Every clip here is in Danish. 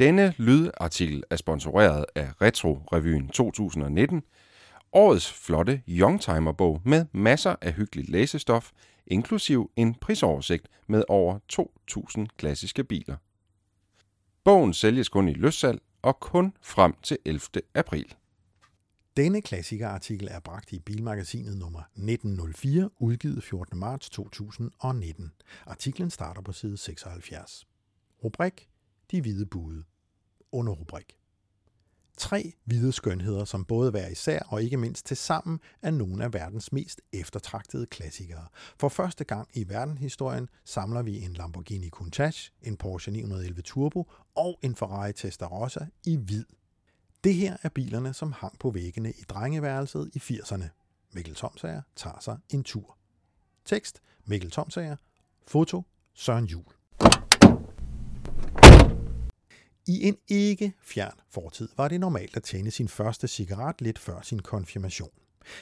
Denne lydartikel er sponsoreret af Retro Revyen 2019, årets flotte Youngtimer-bog med masser af hyggeligt læsestof, inklusiv en prisoversigt med over 2.000 klassiske biler. Bogen sælges kun i løssalg og kun frem til 11. april. Denne klassikerartikel er bragt i Bilmagasinet nummer 1904, udgivet 14. marts 2019. Artiklen starter på side 76. Rubrik de hvide bude. Underrubrik. Tre hvide skønheder, som både hver især og ikke mindst til sammen er nogle af verdens mest eftertragtede klassikere. For første gang i verdenshistorien samler vi en Lamborghini Countach, en Porsche 911 Turbo og en Ferrari Testarossa i hvid. Det her er bilerne, som hang på væggene i drengeværelset i 80'erne. Mikkel Tomsager tager sig en tur. Tekst Mikkel Tomsager. Foto Søren Jul. I en ikke fjern fortid var det normalt at tænde sin første cigaret lidt før sin konfirmation.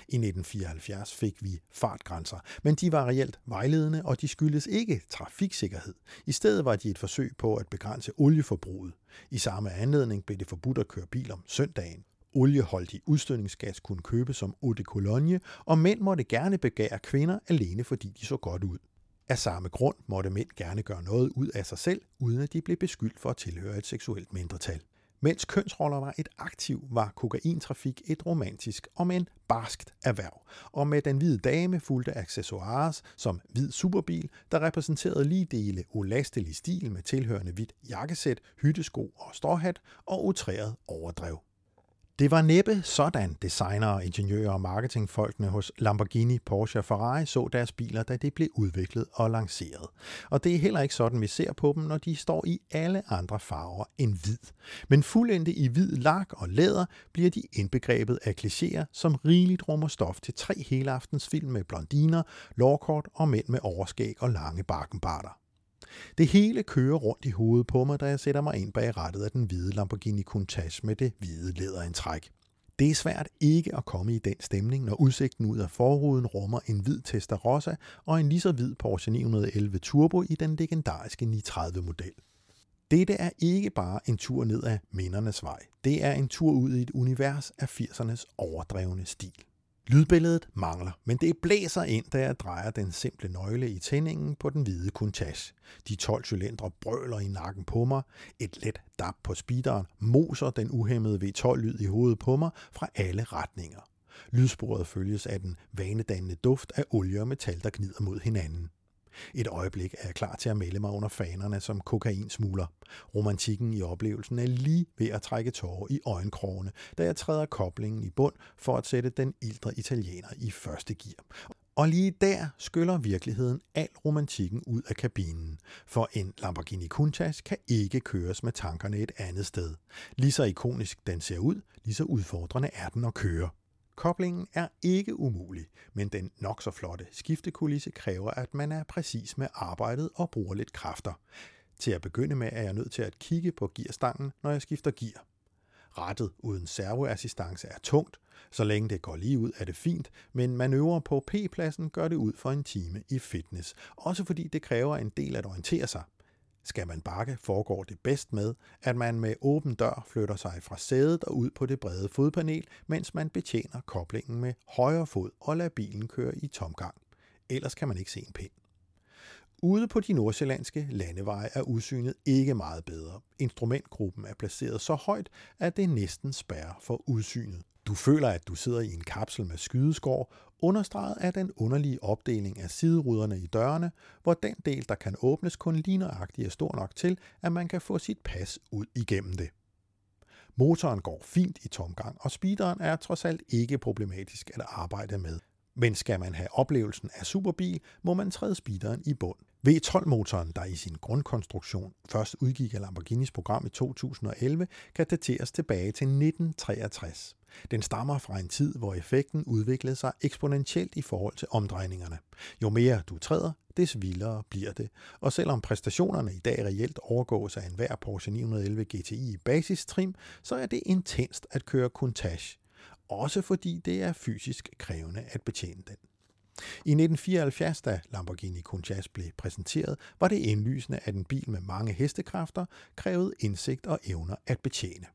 I 1974 fik vi fartgrænser, men de var reelt vejledende, og de skyldes ikke trafiksikkerhed. I stedet var de et forsøg på at begrænse olieforbruget. I samme anledning blev det forbudt at køre bil om søndagen. Olieholdig udstødningsgas kunne købes som eau de cologne, og mænd måtte gerne begære kvinder alene fordi de så godt ud. Af samme grund måtte mænd gerne gøre noget ud af sig selv, uden at de blev beskyldt for at tilhøre et seksuelt mindretal. Mens kønsroller var et aktiv, var kokaintrafik et romantisk og en barskt erhverv. Og med den hvide dame fulgte accessoires som hvid superbil, der repræsenterede lige dele ulastelig stil med tilhørende hvidt jakkesæt, hyttesko og stråhat og utræret overdrev. Det var næppe sådan designere, ingeniører og marketingfolkene hos Lamborghini, Porsche og Ferrari så deres biler, da de blev udviklet og lanceret. Og det er heller ikke sådan, vi ser på dem, når de står i alle andre farver end hvid. Men fuldendte i hvid lak og læder bliver de indbegrebet af klichéer, som rigeligt rummer stof til tre helaftens film med blondiner, lårkort og mænd med overskæg og lange bakkenbarter. Det hele kører rundt i hovedet på mig, da jeg sætter mig ind bag rattet af den hvide Lamborghini Countach med det hvide læderindtræk. Det er svært ikke at komme i den stemning, når udsigten ud af forruden rummer en hvid Testarossa og en lige så hvid Porsche 911 Turbo i den legendariske 930-model. Dette er ikke bare en tur ned ad mindernes vej. Det er en tur ud i et univers af 80'ernes overdrevne stil. Lydbilledet mangler, men det blæser ind, da jeg drejer den simple nøgle i tændingen på den hvide Countach. De 12 cylindre brøler i nakken på mig. Et let dap på speederen moser den uhæmmede V12-lyd i hovedet på mig fra alle retninger. Lydsporet følges af den vanedannende duft af olie og metal, der gnider mod hinanden. Et øjeblik er jeg klar til at melde mig under fanerne som kokainsmugler. Romantikken i oplevelsen er lige ved at trække tårer i øjenkrogene, da jeg træder koblingen i bund for at sætte den ildre italiener i første gear. Og lige der skyller virkeligheden al romantikken ud af kabinen, for en Lamborghini Countach kan ikke køres med tankerne et andet sted. Lige så ikonisk den ser ud, lige så udfordrende er den at køre. Koblingen er ikke umulig, men den nok så flotte skiftekulisse kræver, at man er præcis med arbejdet og bruger lidt kræfter. Til at begynde med er jeg nødt til at kigge på gearstangen, når jeg skifter gear. Rettet uden servoassistance er tungt, så længe det går lige ud er det fint, men manøvrer på P-pladsen gør det ud for en time i fitness, også fordi det kræver en del at orientere sig – skal man bakke, foregår det bedst med, at man med åben dør flytter sig fra sædet og ud på det brede fodpanel, mens man betjener koblingen med højre fod og lader bilen køre i tomgang. Ellers kan man ikke se en pind. Ude på de nordsjællandske landeveje er udsynet ikke meget bedre. Instrumentgruppen er placeret så højt, at det næsten spærrer for udsynet. Du føler, at du sidder i en kapsel med skydeskår, understreget af den underlige opdeling af sideruderne i dørene, hvor den del, der kan åbnes, kun ligneragtigt er stor nok til, at man kan få sit pas ud igennem det. Motoren går fint i tomgang, og speederen er trods alt ikke problematisk at arbejde med. Men skal man have oplevelsen af superbil, må man træde speederen i bund. V12-motoren, der i sin grundkonstruktion først udgik af Lamborghinis program i 2011, kan dateres tilbage til 1963. Den stammer fra en tid, hvor effekten udviklede sig eksponentielt i forhold til omdrejningerne. Jo mere du træder, des vildere bliver det. Og selvom præstationerne i dag reelt overgås af enhver Porsche 911 GTI i basistrim, så er det intenst at køre Countach. Også fordi det er fysisk krævende at betjene den. I 1974, da Lamborghini Countach blev præsenteret, var det indlysende, at en bil med mange hestekræfter krævede indsigt og evner at betjene.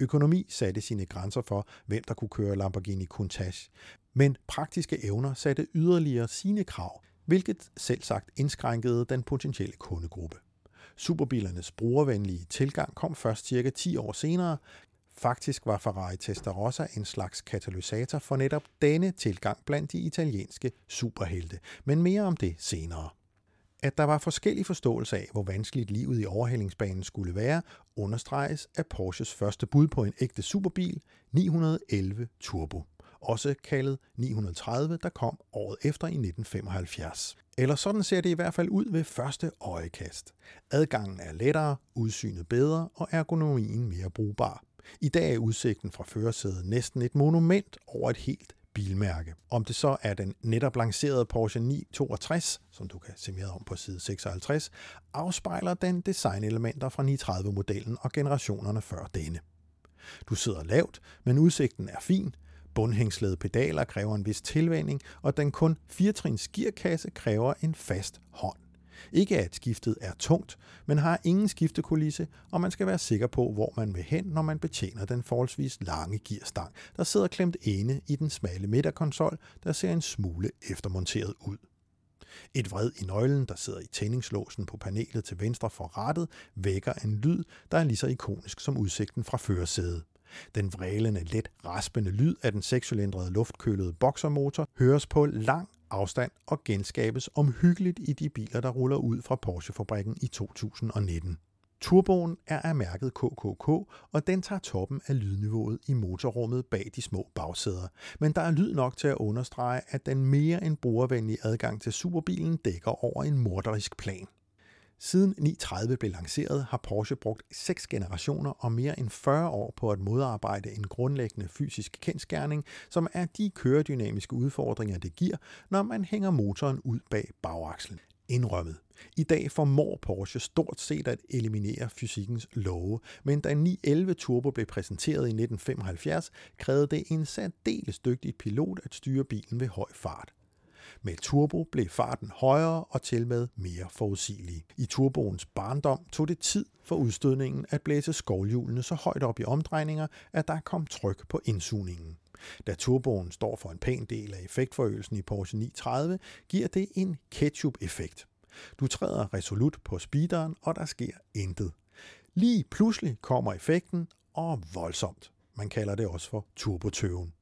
Økonomi satte sine grænser for, hvem der kunne køre Lamborghini Countach, men praktiske evner satte yderligere sine krav, hvilket selv sagt indskrænkede den potentielle kundegruppe. Superbilernes brugervenlige tilgang kom først cirka 10 år senere. Faktisk var Ferrari Testarossa en slags katalysator for netop denne tilgang blandt de italienske superhelte, men mere om det senere. At der var forskellig forståelse af, hvor vanskeligt livet i overhældingsbanen skulle være, understreges af Porsches første bud på en ægte superbil, 911 Turbo også kaldet 930, der kom året efter i 1975. Eller sådan ser det i hvert fald ud ved første øjekast. Adgangen er lettere, udsynet bedre og ergonomien mere brugbar. I dag er udsigten fra førersædet næsten et monument over et helt bilmærke. Om det så er den netop lancerede Porsche 962, som du kan se mere om på side 56, afspejler den designelementer fra 930-modellen og generationerne før denne. Du sidder lavt, men udsigten er fin, Bundhængslede pedaler kræver en vis tilvænning, og den kun firetrins gearkasse kræver en fast hånd. Ikke at skiftet er tungt, men har ingen skiftekulisse, og man skal være sikker på, hvor man vil hen, når man betjener den forholdsvis lange gearstang, der sidder klemt ene i den smalle midterkonsol, der ser en smule eftermonteret ud. Et vred i nøglen, der sidder i tændingslåsen på panelet til venstre for rattet, vækker en lyd, der er lige så ikonisk som udsigten fra førersædet. Den vrælende, let raspende lyd af den sekscylindrede luftkølede boxermotor høres på lang afstand og genskabes omhyggeligt i de biler, der ruller ud fra Porsche-fabrikken i 2019. Turboen er af mærket KKK, og den tager toppen af lydniveauet i motorrummet bag de små bagsæder. Men der er lyd nok til at understrege, at den mere end brugervenlige adgang til superbilen dækker over en morderisk plan. Siden 930 blev lanceret, har Porsche brugt seks generationer og mere end 40 år på at modarbejde en grundlæggende fysisk kendskærning, som er de køredynamiske udfordringer, det giver, når man hænger motoren ud bag bagakslen. Indrømmet. I dag formår Porsche stort set at eliminere fysikkens love, men da 911 Turbo blev præsenteret i 1975, krævede det en særdeles dygtig pilot at styre bilen ved høj fart. Med turbo blev farten højere og til med mere forudsigelig. I turboens barndom tog det tid for udstødningen at blæse skovhjulene så højt op i omdrejninger, at der kom tryk på indsugningen. Da turboen står for en pæn del af effektforøgelsen i Porsche 930, giver det en ketchup-effekt. Du træder resolut på speederen, og der sker intet. Lige pludselig kommer effekten, og voldsomt. Man kalder det også for turbotøven.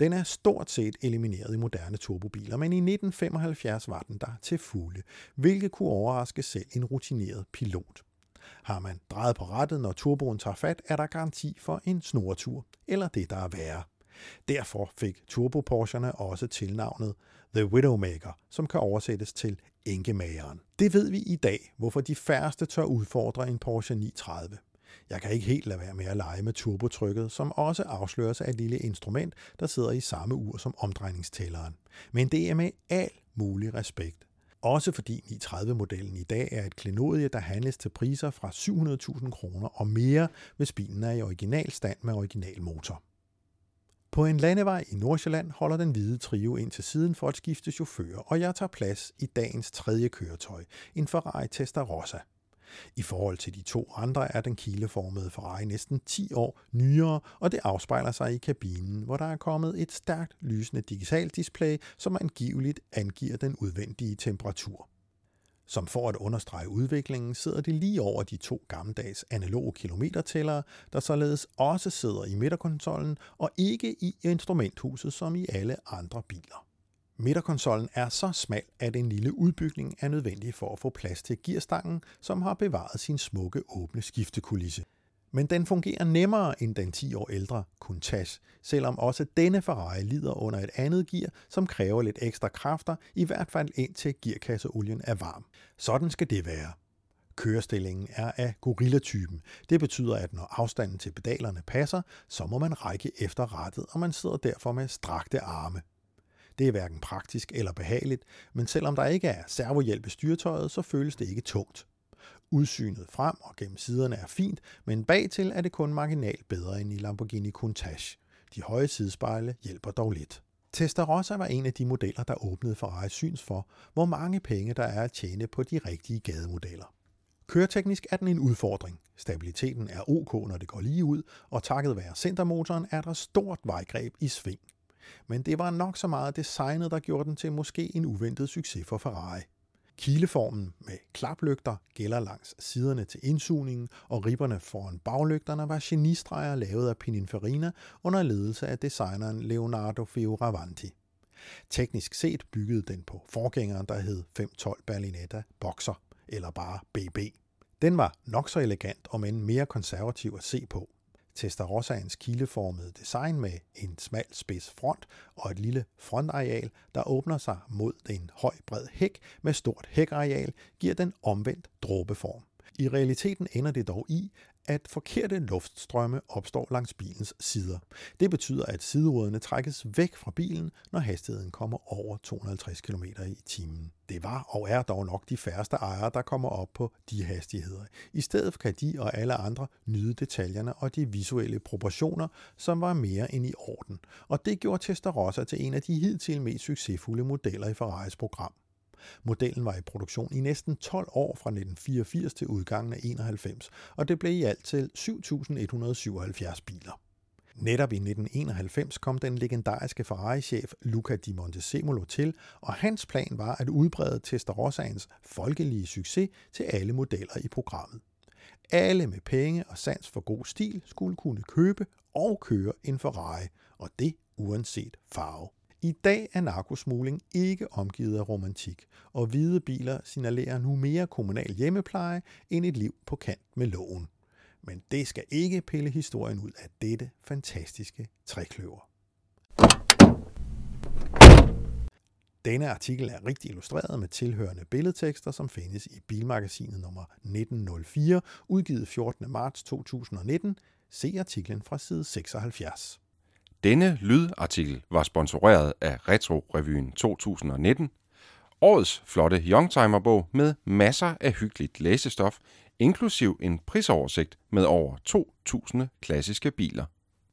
Den er stort set elimineret i moderne turbobiler, men i 1975 var den der til fulde, hvilket kunne overraske selv en rutineret pilot. Har man drejet på rettet, når turboen tager fat, er der garanti for en snortur, eller det, der er værre. Derfor fik turbo også tilnavnet The Widowmaker, som kan oversættes til enkemageren. Det ved vi i dag, hvorfor de færreste tør udfordre en Porsche 930. Jeg kan ikke helt lade være med at lege med turbotrykket, som også afsløres af et lille instrument, der sidder i samme ur som omdrejningstælleren. Men det er med al mulig respekt. Også fordi 930-modellen i dag er et klenodie, der handles til priser fra 700.000 kroner og mere, hvis bilen er i original stand med original motor. På en landevej i Nordsjælland holder den hvide trio ind til siden for at skifte chauffør, og jeg tager plads i dagens tredje køretøj, en Ferrari Testarossa – i forhold til de to andre er den kileformede Ferrari næsten 10 år nyere, og det afspejler sig i kabinen, hvor der er kommet et stærkt lysende digitalt display, som angiveligt angiver den udvendige temperatur. Som for at understrege udviklingen sidder det lige over de to gammeldags analoge kilometertællere, der således også sidder i midterkonsollen og ikke i instrumenthuset som i alle andre biler. Midterkonsollen er så smal, at en lille udbygning er nødvendig for at få plads til gearstangen, som har bevaret sin smukke åbne skiftekulisse. Men den fungerer nemmere end den 10 år ældre Countach, selvom også denne Ferrari lider under et andet gear, som kræver lidt ekstra kræfter, i hvert fald indtil gearkasseolien er varm. Sådan skal det være. Kørestillingen er af gorilla-typen. Det betyder, at når afstanden til pedalerne passer, så må man række efter rattet, og man sidder derfor med strakte arme. Det er hverken praktisk eller behageligt, men selvom der ikke er servohjælp i styretøjet, så føles det ikke tungt. Udsynet frem og gennem siderne er fint, men bagtil er det kun marginalt bedre end i Lamborghini Countach. De høje sidespejle hjælper dog lidt. Testarossa var en af de modeller, der åbnede for syns for, hvor mange penge der er at tjene på de rigtige gademodeller. Køreteknisk er den en udfordring. Stabiliteten er ok, når det går lige ud, og takket være centermotoren er der stort vejgreb i sving. Men det var nok så meget designet, der gjorde den til måske en uventet succes for Ferrari. Kileformen med klaplygter gælder langs siderne til indsugningen, og ribberne foran baglygterne var genistreger lavet af Pininfarina under ledelse af designeren Leonardo Fioravanti. Teknisk set byggede den på forgængeren, der hed 512 Berlinetta Boxer, eller bare BB. Den var nok så elegant og men mere konservativ at se på. Testarossans kileformede design med en smal spids front og et lille frontareal, der åbner sig mod en høj bred hæk med stort hækareal, giver den omvendt dråbeform. I realiteten ender det dog i, at forkerte luftstrømme opstår langs bilens sider. Det betyder, at sideruderne trækkes væk fra bilen, når hastigheden kommer over 250 km i timen. Det var og er dog nok de færreste ejere, der kommer op på de hastigheder. I stedet kan de og alle andre nyde detaljerne og de visuelle proportioner, som var mere end i orden. Og det gjorde Testarossa til en af de hidtil mest succesfulde modeller i Ferraris program. Modellen var i produktion i næsten 12 år fra 1984 til udgangen af 91, og det blev i alt til 7.177 biler. Netop i 1991 kom den legendariske Ferrari-chef Luca di Montezemolo til, og hans plan var at udbrede Testarossans folkelige succes til alle modeller i programmet. Alle med penge og sans for god stil skulle kunne købe og køre en Ferrari, og det uanset farve. I dag er narkosmugling ikke omgivet af romantik, og hvide biler signalerer nu mere kommunal hjemmepleje end et liv på kant med loven. Men det skal ikke pille historien ud af dette fantastiske trækløver. Denne artikel er rigtig illustreret med tilhørende billedtekster, som findes i Bilmagasinet nummer 1904, udgivet 14. marts 2019. Se artiklen fra side 76. Denne lydartikel var sponsoreret af Retro-revyen 2019, årets flotte Youngtimer-bog med masser af hyggeligt læsestof, inklusiv en prisoversigt med over 2.000 klassiske biler.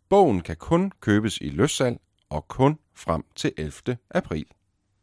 Bogen kan kun købes i løssalg og kun frem til 11. april.